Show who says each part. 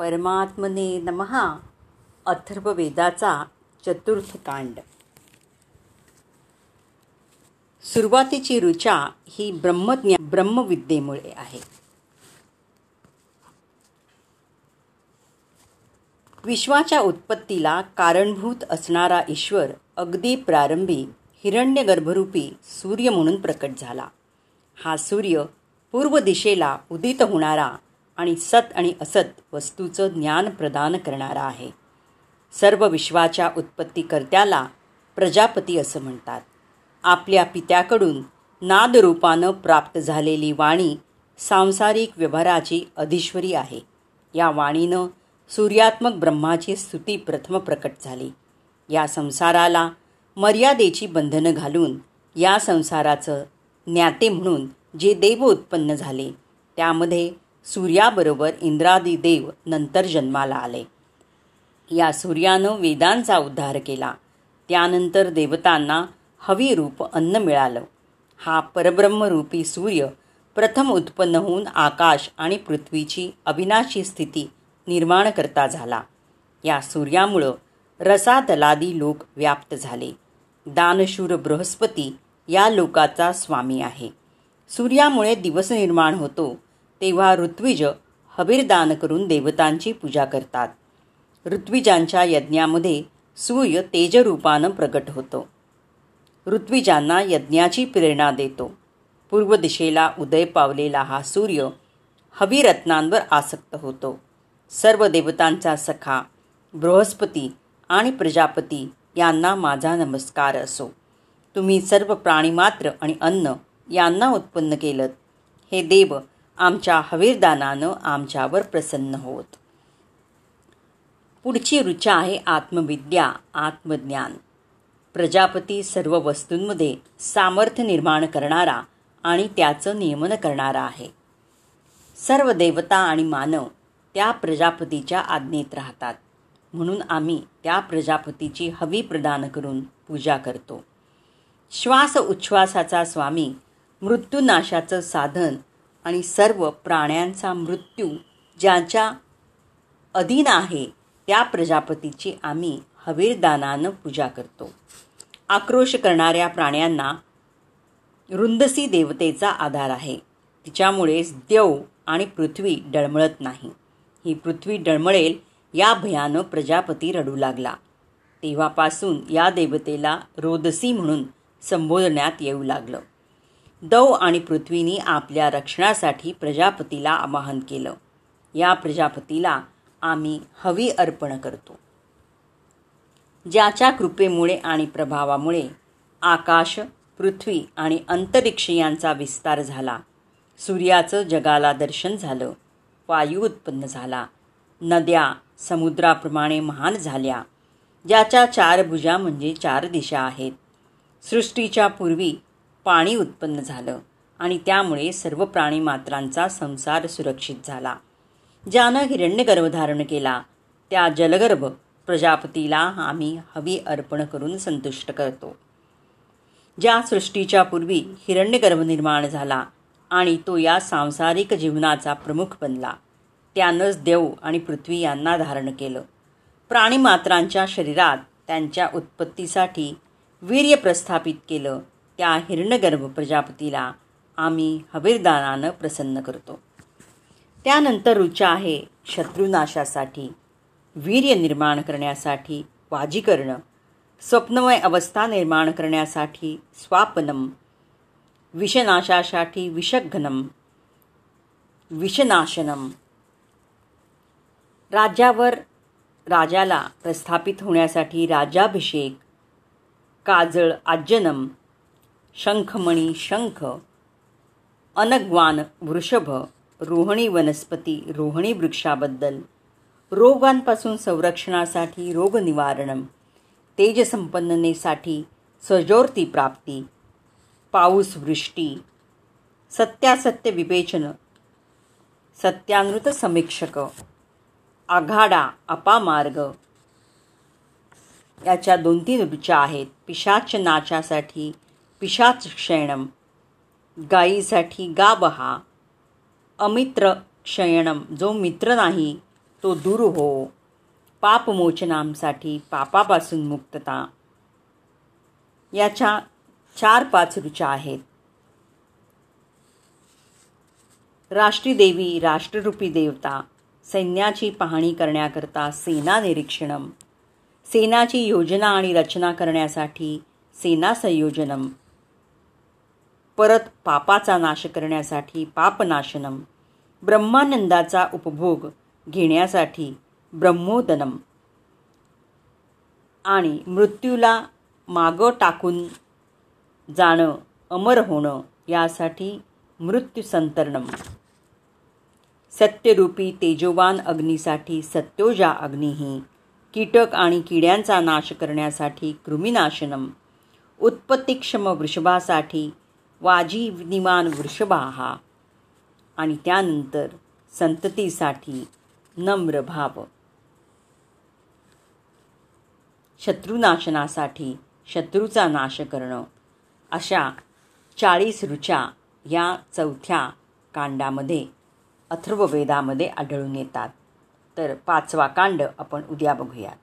Speaker 1: परमात्मने नमहा अथर्ववेदाचा चतुर्थ कांड. सुरुवातीची ऋचा ही ब्रह्मज्ञा ब्रह्मविद्येमुळे आहे. विश्वाच्या उत्पत्तीला कारणभूत असणारा ईश्वर अगदी प्रारंभी हिरण्यगर्भरूपी सूर्य म्हणून प्रकट झाला. हा सूर्य पूर्व दिशेला उदित होणारा आणि सत आणि असत वस्तूचं ज्ञान प्रदान करणारा आहे. सर्व विश्वाच्या उत्पत्तीकर्त्याला प्रजापती असं म्हणतात. आपल्या पित्याकडून नादरूपानं प्राप्त झालेली वाणी सांसारिक व्यवहाराची अधिश्वरी आहे. या वाणीनं सूर्यात्मक ब्रह्माची स्तुती प्रथम प्रकट झाली. या संसाराला मर्यादेची बंधनं घालून या संसाराचं ज्ञाते म्हणून जे देव उत्पन्न झाले त्यामध्ये सूर्याबरोबर इंद्रादी देव नंतर जन्माला आले. या सूर्यानं वेदांचा उद्धार केला. त्यानंतर देवतांना हवी रूप अन्न मिळालं. हा परब्रह्मरूपी सूर्य प्रथम उत्पन्न होऊन आकाश आणि पृथ्वीची अविनाशी स्थिती निर्माण करता झाला. या सूर्यामुळं रसातलादी लोक व्याप्त झाले. दानशूर बृहस्पती या लोकाचा स्वामी आहे. सूर्यामुळे दिवस निर्माण होतो. तेव्हा ऋत्विज हबीरदान करून देवतांची पूजा करतात. ऋत्विजांच्या यज्ञामध्ये सूर्य तेजरूपानं प्रकट होतो. ऋत्विजांना यज्ञाची प्रेरणा देतो. पूर्व दिशेला उदय पावलेला हा सूर्य हवीरत्नांवर आसक्त होतो. सर्व देवतांचा सखा बृहस्पती आणि प्रजापती यांना माझा नमस्कार असो. तुम्ही सर्व प्राणीमात्र आणि अन्न यांना उत्पन्न केलं हे देव आमच्या हवीरदानानं आमच्यावर प्रसन्न होत. पुढची रुचा आहे आत्मविद्या आत्मज्ञान. प्रजापती सर्व वस्तूंमध्ये सामर्थ्य निर्माण करणारा आणि त्याचं नियमन करणारा आहे. सर्व देवता आणि मानव त्या प्रजापतीच्या आज्ञेत राहतात. म्हणून आम्ही त्या प्रजापतीची हवी प्रदान करून पूजा करतो. श्वास उच्छ्वासाचा स्वामी मृत्यूनाशाचं साधन आणि सर्व प्राण्यांचा मृत्यू ज्याच्या अधीन आहे त्या प्रजापतीची आम्ही हवीरदानानं पूजा करतो. आक्रोश करणाऱ्या प्राण्यांना रुंदसी देवतेचा आधार आहे. तिच्यामुळेच देव आणि पृथ्वी डळमळत नाही. ही पृथ्वी डळमळेल या भयानं प्रजापती रडू लागला. तेव्हापासून या देवतेला रोदसी म्हणून संबोधण्यात येऊ लागलं. दव आणि पृथ्वीनी आपल्या रक्षणासाठी प्रजापतीला आवाहन केलं. या प्रजापतीला आम्ही हवी अर्पण करतो. ज्याच्या कृपेमुळे आणि प्रभावामुळे आकाश पृथ्वी आणि अंतरिक्ष यांचा विस्तार झाला. सूर्याचं जगाला दर्शन झालं. वायू उत्पन्न झाला. नद्या समुद्राप्रमाणे महान झाल्या. ज्याच्या चार भुजा म्हणजे चार दिशा आहेत. सृष्टीच्या पूर्वी पाणी उत्पन्न झालं आणि त्यामुळे सर्व प्राणीमात्रांचा संसार सुरक्षित झाला. ज्यानं हिरण्यगर्भ धारण केला त्या जलगर्भ प्रजापतीला आम्ही हवी अर्पण करून संतुष्ट करतो. ज्या सृष्टीच्या पूर्वी हिरण्यगर्भ निर्माण झाला आणि तो या सांसारिक जीवनाचा प्रमुख बनला त्यानंच देव आणि पृथ्वी यांना धारण केलं. प्राणीमात्रांच्या शरीरात त्यांच्या उत्पत्तीसाठी वीर्य प्रस्थापित केलं त्या हिरणगर्भ प्रजापतीला आम्ही हबीरदानानं प्रसन्न करतो. त्यानंतर रुचा आहे शत्रुनाशासाठी वीर्य निर्माण करण्यासाठी वाजीकरण स्वप्नमय अवस्था निर्माण करण्यासाठी स्वापनम विषनाशासाठी विषघ्नम विषनाशनम. राज्यावर राजाला प्रस्थापित होण्यासाठी राजाभिषेक काजळ आज्जनम शंखमणी शंख अनग्वान वृषभ रोहिणी वनस्पती रोहिणी वृक्षाबद्दल रोगांपासून संरक्षणासाठी रोगनिवारण तेजसंपन्ननेसाठी सजोर्ती प्राप्ती पाऊस वृष्टी सत्यासत्य विवेचन सत्यानृत समीक्षक आघाडा अपामार्ग. याच्या दोन तीन ऋचा आहेत. पिशाच नाचासाठी पिशाच क्षयणम गायीसाठी गाबहा अमित्र क्षयणम जो मित्र नाही तो दूर हो पापमोचनांसाठी पापापासून मुक्तता. याच्या चार पाच ऋचा आहेत. राष्ट्रीदेवी राष्ट्ररूपी देवता सैन्याची पाहणी करण्याकरता सेना निरीक्षणम. सेनाची योजना आणि रचना करण्यासाठी सेना संयोजनम. परत पापाचा नाश करण्यासाठी पापनाशनम ब्रह्मानंदाचा उपभोग घेण्यासाठी ब्रह्मोदनम. आणि मृत्यूला मागं टाकून जाणं अमर होणं यासाठी मृत्यूसंतरणम. सत्यरूपी तेजोवान अग्नीसाठी सत्योजा अग्निही कीटक आणि किड्यांचा नाश करण्यासाठी कृमिनाशनम उत्पत्तीक्षम वृषभासाठी वाजीनिमान वृषभाहा आणि त्यानंतर संततीसाठी नम्र भाव. शत्रुनाशनासाठी शत्रूचा नाश करणं. अशा चाळीस ऋचा या चौथ्या कांडामध्ये अथर्ववेदामध्ये आढळून येतात. तर पाचवा कांड आपण उद्या बघूयात.